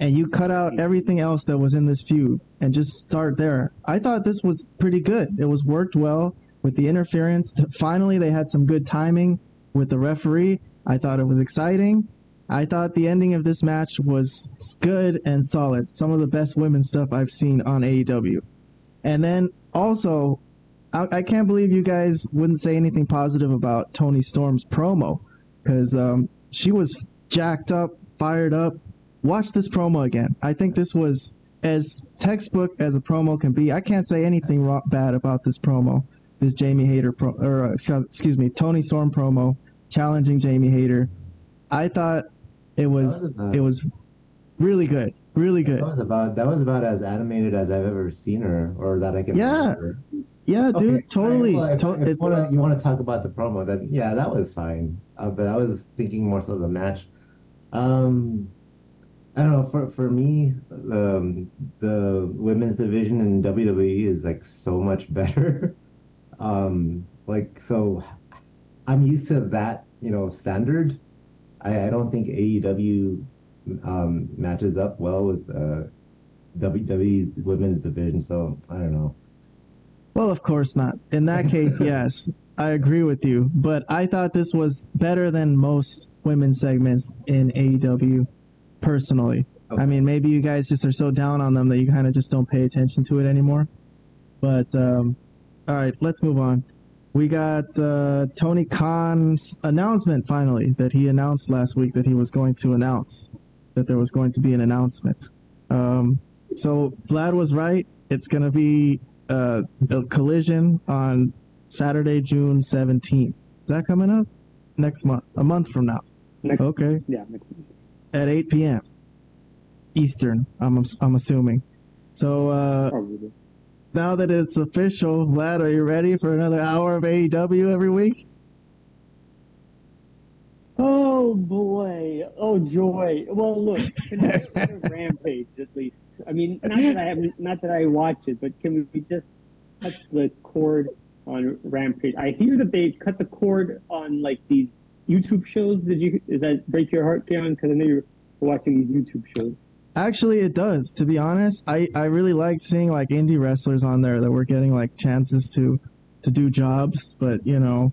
and you cut out mm. everything else that was in this feud and just start there. I thought this was pretty good. It was worked well with the interference. Finally, they had some good timing with the referee. I thought it was exciting. I thought the ending of this match was good and solid. Some of the best women's stuff I've seen on AEW. And then also, I, I can't believe you guys wouldn't say anything positive about Toni Storm's promo because um, she was jacked up, fired up. Watch this promo again. I think this was as textbook as a promo can be. I can't say anything bad about this promo. This Jamie Hayter pro, or uh, excuse me, Toni Storm promo challenging Jamie Hayter. I thought it was, was about, it was really good, really good. That was about that was about as animated as I've ever seen her, or that I can. Yeah, remember. yeah, dude, okay. totally. Well, if, to- if wanna, you want to talk about the promo, then yeah, that was fine. Uh, but I was thinking more so the match. Um, I don't know. For for me, um, the women's division in WWE is like so much (laughs) better. um, like so, I'm used to that, you know, standard I, I don't think AEW um, matches up well with uh, WWE women's division. So I don't know. Well, of course not. In that case, (laughs) yes, I agree with you. But I thought this was better than most women's segments in AEW, personally. Okay. I mean, maybe you guys just are so down on them that you kind of just don't pay attention to it anymore. But um, all right, let's move on we got uh, Tony Khan's announcement finally that he announced last week that he was going to announce that there was going to be an announcement. Um, so Vlad was right. It's going to be uh, a collision on Saturday, June 17th. Is that coming up? Next month, a month from now. Next, Okay, yeah, next, at 8 p.m. Eastern. I'm I'm assuming. So uh, probably. Now that it's official, Vlad, are you ready for another hour of AEW every week? Oh boy! Oh joy! Well, look, (laughs) rampage at least? I mean, not that I haven't, not that I watch it, but can we just cut the cord on Rampage? I hear that they cut the cord on like these YouTube shows. Did you? Does that break your heart, Kayhan? Because I know you're watching these YouTube shows. Actually, it does. To be honest, I, I really liked seeing like indie wrestlers on there that were getting like chances to to do jobs, but you know,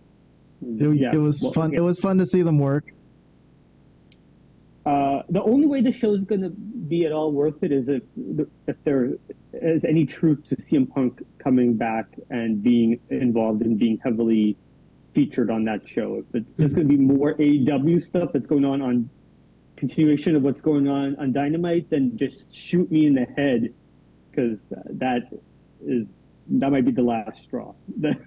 it, Yeah, it was well, fun. okay. It was fun to see them work. Uh, the only way the show is going to be at all worth it is if if there is any truth to CM Punk coming back and being involved and being heavily featured on that show. If it's just going to be more AEW stuff that's going on on continuation of what's going on on Dynamite, then just shoot me in the head because that is that might be the last straw. (laughs) That,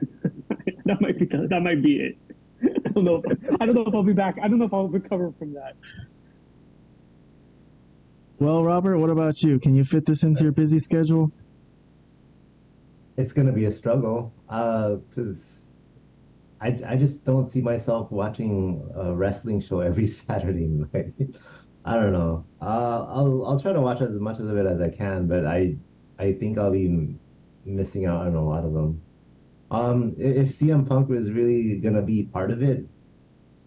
that might be that might be it. (laughs) I don't know. If, I don't know if I'll be back. I don't know if I'll recover from that. Well, Robert, what about you? Can you fit this into your busy schedule? It's gonna be a struggle, uh, because I I just don't see myself watching a wrestling show every (laughs) Saturday night. I don't know. Uh, I'll I'll try to watch as much of it as I can, but I I think I'll be missing out on a lot of them. Um, if CM Punk was really gonna be part of it,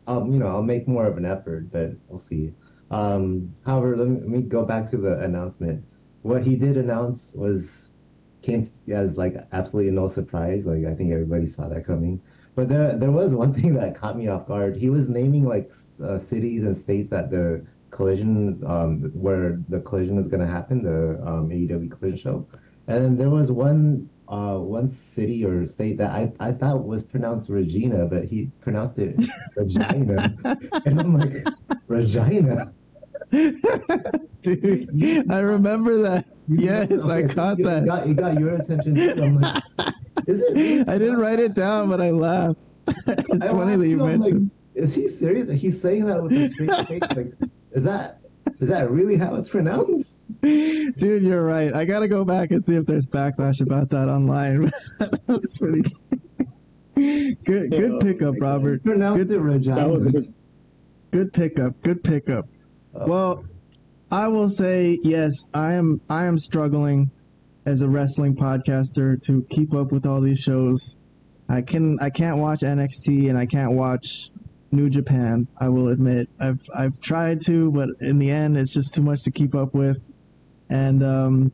um, you know, I'll make more of an effort, but we'll see. Um, however, let me, let me go back to the announcement. What he did announce was came as like absolutely no surprise. Like I think everybody saw that coming. But there there was one (laughs) thing that caught me off guard. He was naming like uh, cities and states that the collision um where the collision is going to happen, the um AEW collision show. And then there was one uh one city or state that I I thought was pronounced Regina, but he pronounced it (laughs) Regina. And I'm like, Regina. Dude, (laughs) I remember that. Yes, I caught that. Got, it got your attention too. I'm like, is it really I didn't write it down, but I laughed. (laughs) it's I funny that you laughed, like, mentioned. is he serious? He's saying that with a straight (laughs) face. Like, is that is that really how it's pronounced? Dude, you're right. I gotta go back and see if there's backlash about that online. (laughs) That's pretty good. Good Oh, pickup. Robert. Pronounced Good- it Regina. That was a good. Good pickup. Good pickup. Oh. Well, I will say yes. I am. I am struggling as a wrestling podcaster to keep up with all these shows. I can. I can't watch NXT and I can't watch New Japan. I will admit. I've I've tried to, but in the end, it's just too much to keep up with. And um,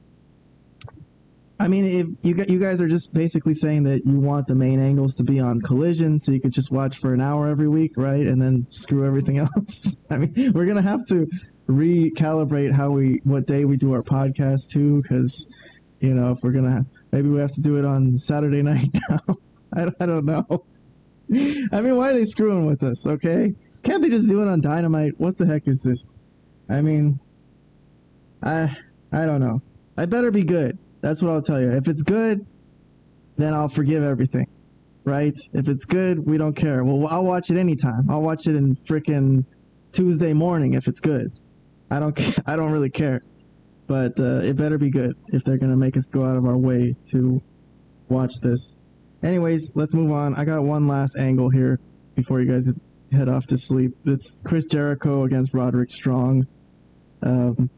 I mean, if you you guys are just basically saying that you want the main angles to be on Collision, so you could just watch for an hour every week, right? And then screw everything (laughs) else. I mean, we're gonna have to recalibrate how we what day we do our podcast too, because you know if we're gonna maybe we have to do it on Saturday (laughs) night now. I, don't- I don't know. (laughs) I mean, why are they screwing with us? Okay, can't they just do it on Dynamite? What the heck is this? I mean, I I don't know. I better be good. That's what I'll tell you. If it's good, then I'll forgive everything. Right? If it's good, we don't care. Well, I'll watch it anytime. I'll watch it in frickin' Tuesday morning if it's good. I don't. (laughs) I don't really care. But uh, it better be good if they're gonna make us go out of our way to watch this. Anyways, let's move on. I got one last angle here before you guys head off to sleep. It's Chris Jericho against Roderick Strong. Um,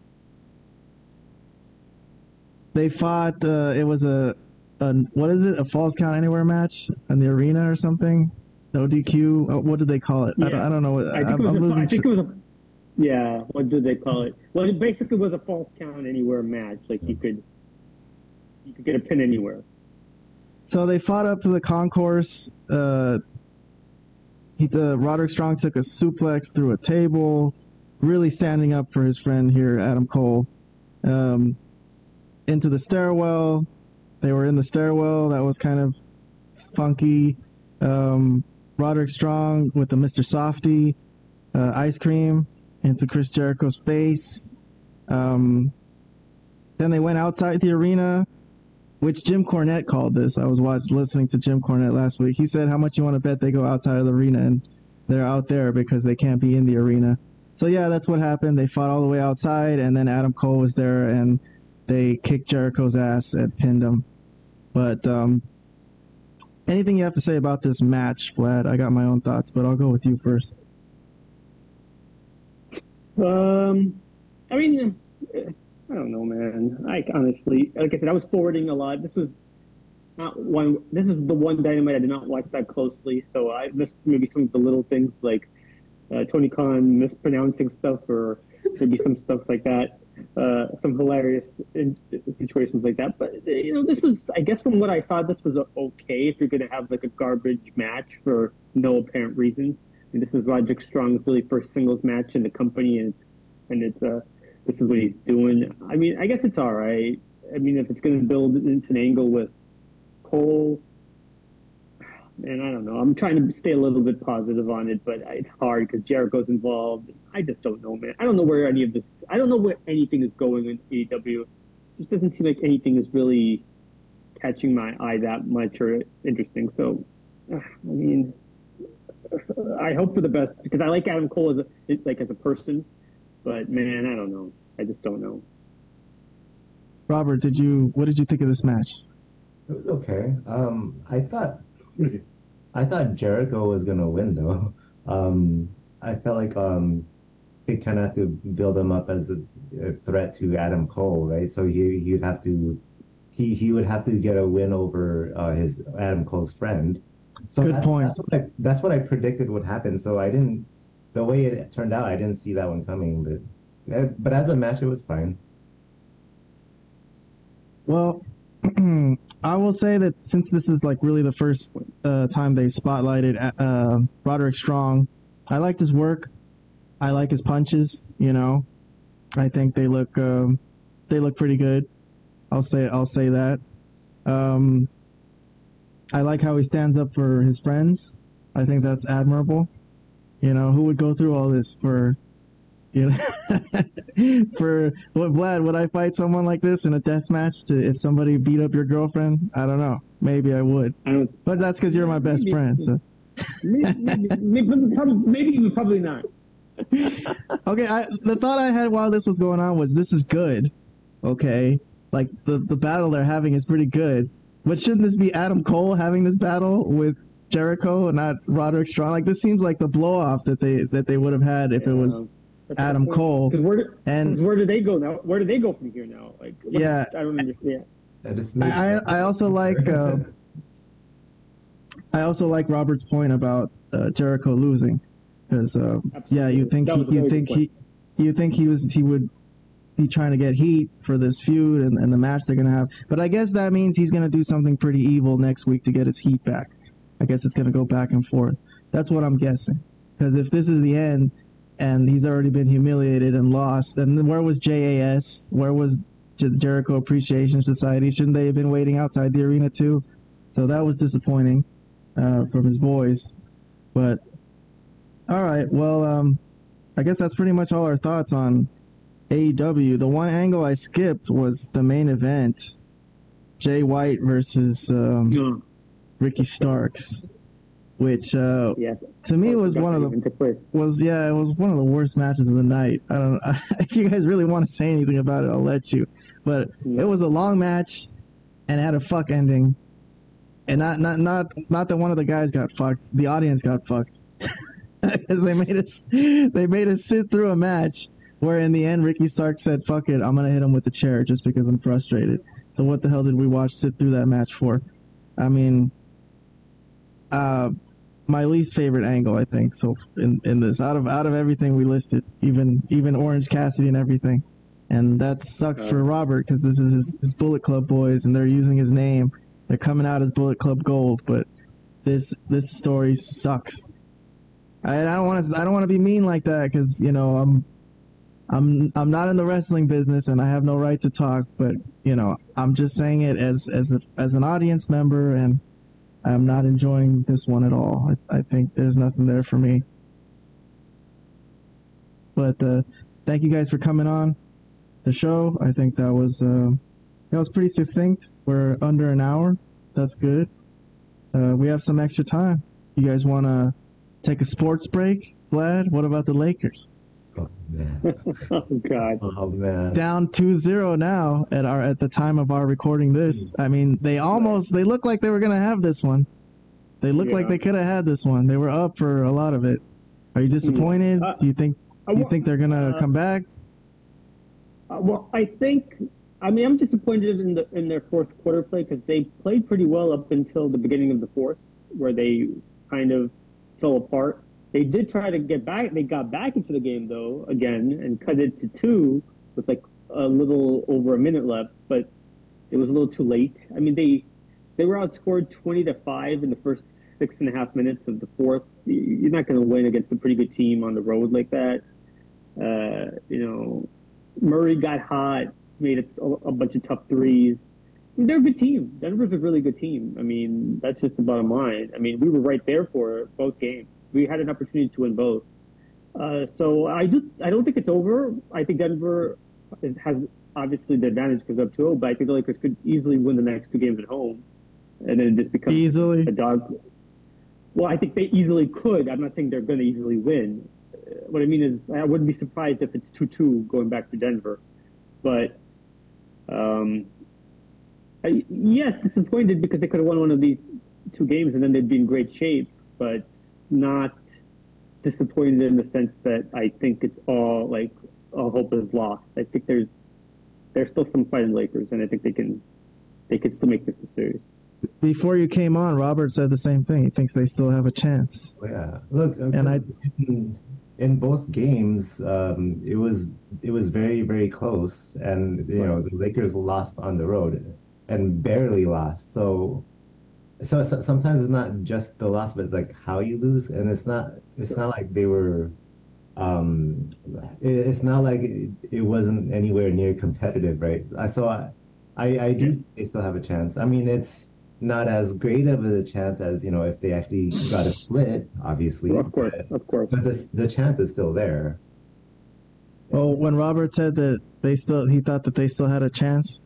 they fought. Uh, it was a, a what is it? A falls count anywhere match in the arena or something? No DQ. Uh, what did they call it? I, don't, I don't know. What, I think, I'm, it was I'm a, losing. I think it was a. Yeah, what did they call it? Well, it basically was a falls count anywhere match. Like you could, you could get a pin anywhere. So they fought up to the concourse. Uh, he, the Roderick Strong took a suplex through a table, really standing up for his friend here, Adam Cole. Um, into the stairwell. They were in the stairwell. That was kind of funky. Um, Roderick Strong with the Mr. Softy uh, ice cream. Into Chris Jericho's face. Um, then they went outside the arena, which Jim Cornette called this. I was watching, listening to Jim Cornette last week. He said, "How much you want to bet they go outside of the arena?" And they're out there because they can't be in the arena. So yeah, that's what happened. They fought all the way outside, and then Adam Cole was there, and they kicked Jericho's ass and pinned him. But um, anything you have to say about this match, Vlad? I got my own thoughts, but I'll go with you first. Um, I mean, I don't know, man. I honestly, like I said, I was forwarding a lot. This was not one. This is the one dynamite I did not watch that closely, so I missed maybe some of the little things like uh, Tony Khan mispronouncing stuff or maybe some stuff like that. Uh, some hilarious in, situations like that. But you know, this was, I guess, from what I saw, this was okay if you're going to have like a garbage match for no apparent reason. This is Roderick Strong's really first singles match in the company, and it's, and it's uh, this is what he's doing. I mean, I guess it's all right. I mean, if it's going to build into an angle with Cole, and I don't know. I'm trying to stay a little bit positive on it, but it's hard because Jericho's involved. I just don't know, man. I don't know where any of this. I don't know where anything is going in AEW. It just doesn't seem like anything is really catching my eye that much or interesting. So, I mean, I hope for the best because I like Adam Cole as a like as a person, but man, I don't know. I just don't know. Robert, did you what did you think of this match? It was okay. Um, I thought I thought Jericho was gonna win though. Um, I felt like um, they kind of have to build him up as a, a, threat to Adam Cole, right? So he he'd have to he he would have to get a win over uh, his Adam Cole's friend. So Good that's, point. That's what, I, that's what I predicted would happen. So I didn't. The way it turned out, I didn't see that one coming. But eh, but as a match, it was fine. Well, (clears throat) I will say that since this is like really the first uh, time they spotlighted uh, Roderick Strong, I liked his work. I like his punches. You know, I think they look um, they look pretty good. I'll say I'll say that. Um, I like how he stands up for his friends. I think that's admirable. You know, who would go through all this for you know, (laughs) for what Vlad, would I fight someone like this in a death match to if somebody beat up your girlfriend? I don't know. Maybe I would. I don't. But that's because you're my best Maybe. friend. So. Maybe, maybe, probably, maybe probably not. Okay, I, the thought I had while this was going on was this is good. Okay, like the the battle they're having is pretty good. But shouldn't this be Adam Cole having this battle with Jericho and not Roderick Strong? Like this seems like the blow off that they that they would have had if it was Adam Cole. Because where, do- And 'cause where do they go now? Where do they go from here now? Like, what- Yeah. I don't understand. I I, I I also like uh, I also like Robert's point about uh, Jericho losing because uh, yeah, you think he, you think good he you think he was he would trying to get heat for this feud and, and the match they're gonna have, but I guess that means he's gonna do something pretty evil next week to get his heat back. I guess it's gonna go back and forth. That's what I'm guessing. Because if this is the end and he's already been humiliated and lost, then where was JAS? Where was Jericho Appreciation Society? Shouldn't they have been waiting outside the arena too? So that was disappointing uh, from his boys. But all right, well, um, I guess that's pretty much all our thoughts on AEW. The one angle I skipped was the main event: Jay White versus um, No. Ricky Starks, which uh, Yeah. to me was one of the even took place. was yeah, it was one of the worst matches of the night. I don't (laughs) if you guys really want to say anything about it, I'll let you. But it was a long match and had a fuck ending. And not not not not that one of the guys got fucked. The audience got fucked. (laughs) Because they made us they made us sit through a match where in the end Ricky Starks said, Fuck it, I'm gonna hit him with the chair just because I'm frustrated. So what the hell did we watch sit through that match for? I mean uh my least favorite angle, I think. So in, in this, out of out of everything we listed, even even Orange Cassidy and everything, and that sucks for Robert because this is his, his Bullet Club boys, and they're using his name. They're coming out as Bullet Club Gold, but this this story sucks. I, I don't want to I don't want to be mean like that because you know I'm I'm I'm not in the wrestling business and I have no right to talk, but you know I'm just saying it as as a, as an audience member and. I'm not enjoying this one at all. I, I think there's nothing there for me. But uh, thank you guys for coming on the show. I think that was uh, that was pretty succinct. We're under an hour. That's good. Uh, we have some extra time. You guys want to take a sports break, Vlad? What about the Lakers? Oh man. (laughs) oh God. Oh man. Down 2-0 now at our at the time of our recording this. I mean, they almost they look like they were gonna have this one. They look like they could have had this one. They were up for a lot of it. Are you disappointed? Uh, Do you think do you think they're gonna uh, come back? Uh, well, I think. I mean, I'm disappointed in the in their fourth quarter play because they played pretty well up until the beginning of the fourth, where they kind of fell apart. They did try to get back. They got back into the game though again and cut it to two with like a little over a minute left, but it was a little too late. I mean, they they were outscored twenty to five in the first six and a half minutes of the fourth. You're not going to win against a pretty good team on the road like that. Uh, you know, Murray got hot, made a, a bunch of tough threes. I mean, they're a good team. Denver's a really good team. I mean, that's just the bottom line. I mean, we were right there for both games. We had an opportunity to win both. Uh, so I do. I don't think it's over. I think Denver is, has obviously the advantage because of 2 but I think the Lakers could easily win the next two games at home, and then it just becomes Easily. a dog. Well, I think they easily could. I'm not saying they're going to easily win. Uh, What I mean is, I wouldn't be surprised if it's two-two going back to Denver, but um, I, yes, disappointed because they could have won one of these two games and then they'd be in great shape, but not disappointed in the sense that I think it's all like all hope is lost. I think there's there's still some fight in Lakers, and I think they can they can still make this a series. Before you came on, Robert said the same thing. He thinks they still have a chance. Yeah. Look, And I- in, in both games, um, it was it was very very close, and you know the Lakers lost on the road and barely lost. So, so, so sometimes it's not just the loss, but like how you lose, and it's not it's not like they were. Um, it, it's not like it, it wasn't anywhere near competitive, right? I so I, I, I do think they still have a chance. I mean, it's not as great of a chance as you know if they actually got a split, obviously. Of course, but, of course. but the the chance is still there. Well, when Robert said that they still, he thought that they still had a chance.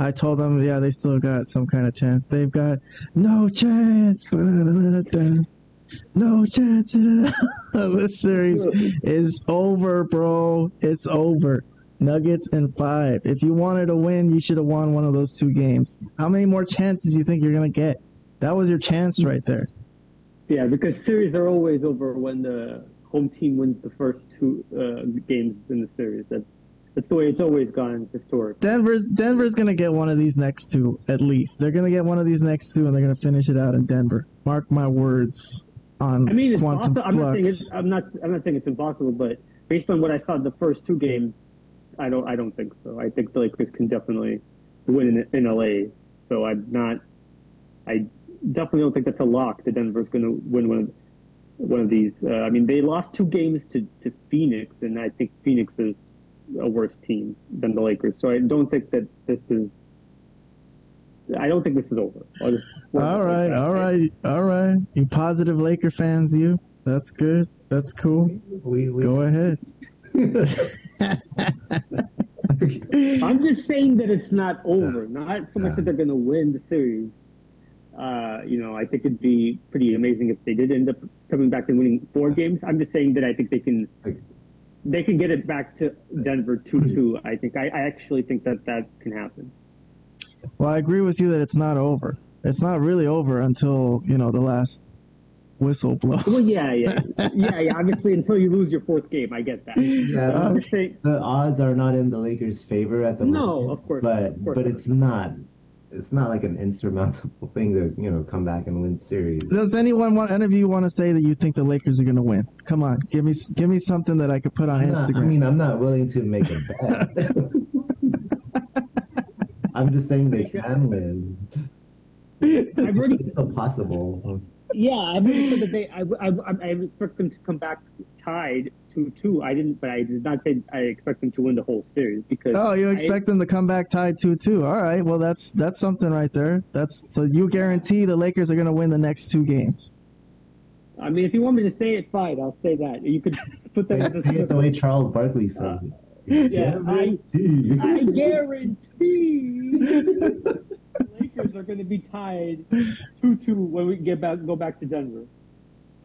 I told them, yeah, they still got some kind of chance. They've got no chance. (laughs) No chance. (laughs) this series is over, bro. It's over. Nuggets and five. If you wanted to win, you should have won one of those two games. How many more chances do you think you're gonna get? That was your chance right there. Yeah, because series are always over when the home team wins the first two uh, games in the series. That's that's the way it's always gone historically. Denver's Denver's gonna get one of these next two at least. They're gonna get one of these next two, and they're gonna finish it out in Denver. Mark my words on I mean, it's quantum. I'm not saying it's, I'm not. I'm not saying it's impossible, but based on what I saw the first two games, I don't. I don't think so. I think the Lakers can definitely win in, in LA. So I'm not. I definitely don't think that's a lock. That Denver's going to win one of one of these. Uh, I mean, they lost two games to to Phoenix, and I think Phoenix is a worse team than the Lakers. So I don't think that this is. I don't think this is over. I'll just- all right, all right, all right. You positive Laker fans, you. That's good. That's cool. We, we Go ahead. (laughs) I'm just saying that it's not over. Not so much Yeah. that they're going to win the series. Uh, you know, I think it'd be pretty amazing if they did end up coming back and winning four games. I'm just saying that I think they can Like- they can get it back to Denver two two. I think I, I actually think that that can happen. Well, I agree with you that it's not over. It's not really over until you know the last whistle blows. Well, yeah, yeah, (laughs) yeah, yeah. Obviously, until you lose your fourth game, I get that. Yeah, But I'm just saying, the odds are not in the Lakers' favor at the No, moment. No, of course, but of course but not. it's not it's not like an insurmountable thing to you know come back and win series. Does anyone want? Any of you want to say that you think the Lakers are going to win? Come on, give me give me something that I could put on I'm not- I mean, I'm not willing to make a bet. (laughs) I'm just saying they can win. I've already It's still possible. Yeah, I mean, already said that they. I, I, I, I expect them to come back tied two two. I didn't, but I did not say I expect them to win the whole series because. Oh, you I- expect them to come back tied two two? All right, well that's that's something right there. That's so you guarantee the Lakers are going to win the next two games. I mean, if you want me to say it, fine. I'll say that. You could (laughs) put that Say, in the say it the way Charles Barkley said. it. Yeah, I, Guarantee. I guarantee the (laughs) Lakers are going to be tied two-two when we get back go back to Denver.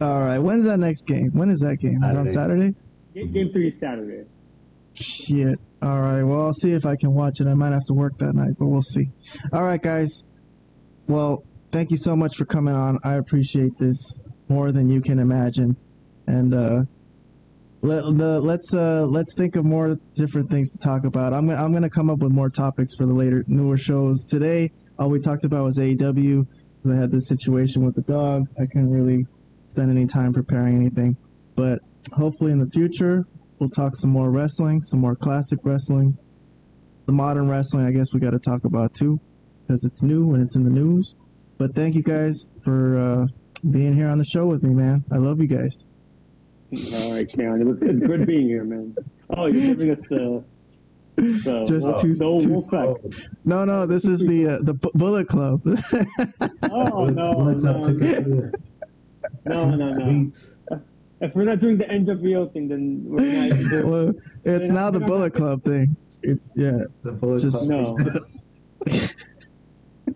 All right. When's that next game? When is that game? Is it on Saturday. Saturday? Game three is Saturday. Shit. All right. Well, I'll see if I can watch it. I might have to work that night, but we'll see. All right, guys. Well, thank you so much for coming on. I appreciate this more than you can imagine. And uh, let, the, let's uh, let's think of more different things to talk about. I'm gonna- I'm gonna come up with more topics for the later newer shows. Today, all we talked about was AEW because I had this situation with the dog. I couldn't really spend any time preparing anything, but hopefully in the future we'll talk some more wrestling, some more classic wrestling. The modern wrestling, I guess we got to talk about too, because it's new and it's in the news. But thank you guys for uh, being here on the show with me, man. I love you guys. All right, man. It was, it's good being here, man. Oh, you're giving us the the, Just the, too- the too Wolfpack. No, no, this is the uh, the Bu- Bullet Club. (laughs) Oh no, What's up, no, ticket to the no, no, no. If we're not doing the NWO thing, then we're not. doing- well, it's now the Bullet Club thing. It's yeah. The bullet Just- club. No.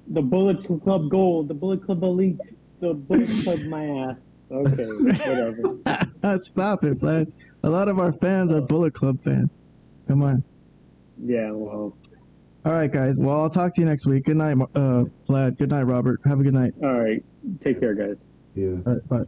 the Bullet Club Gold, the Bullet Club Elite, the Bullet Club my ass. Okay, whatever. (laughs) Stop it, Vlad. A lot of our fans are Bullet Club fans. Come on. Yeah, well, All right, guys. Well, I'll talk to you next week. Good night, uh, Vlad. Good night, Robert. Have a good night. all right. Take care, guys. Yeah. All right, bye.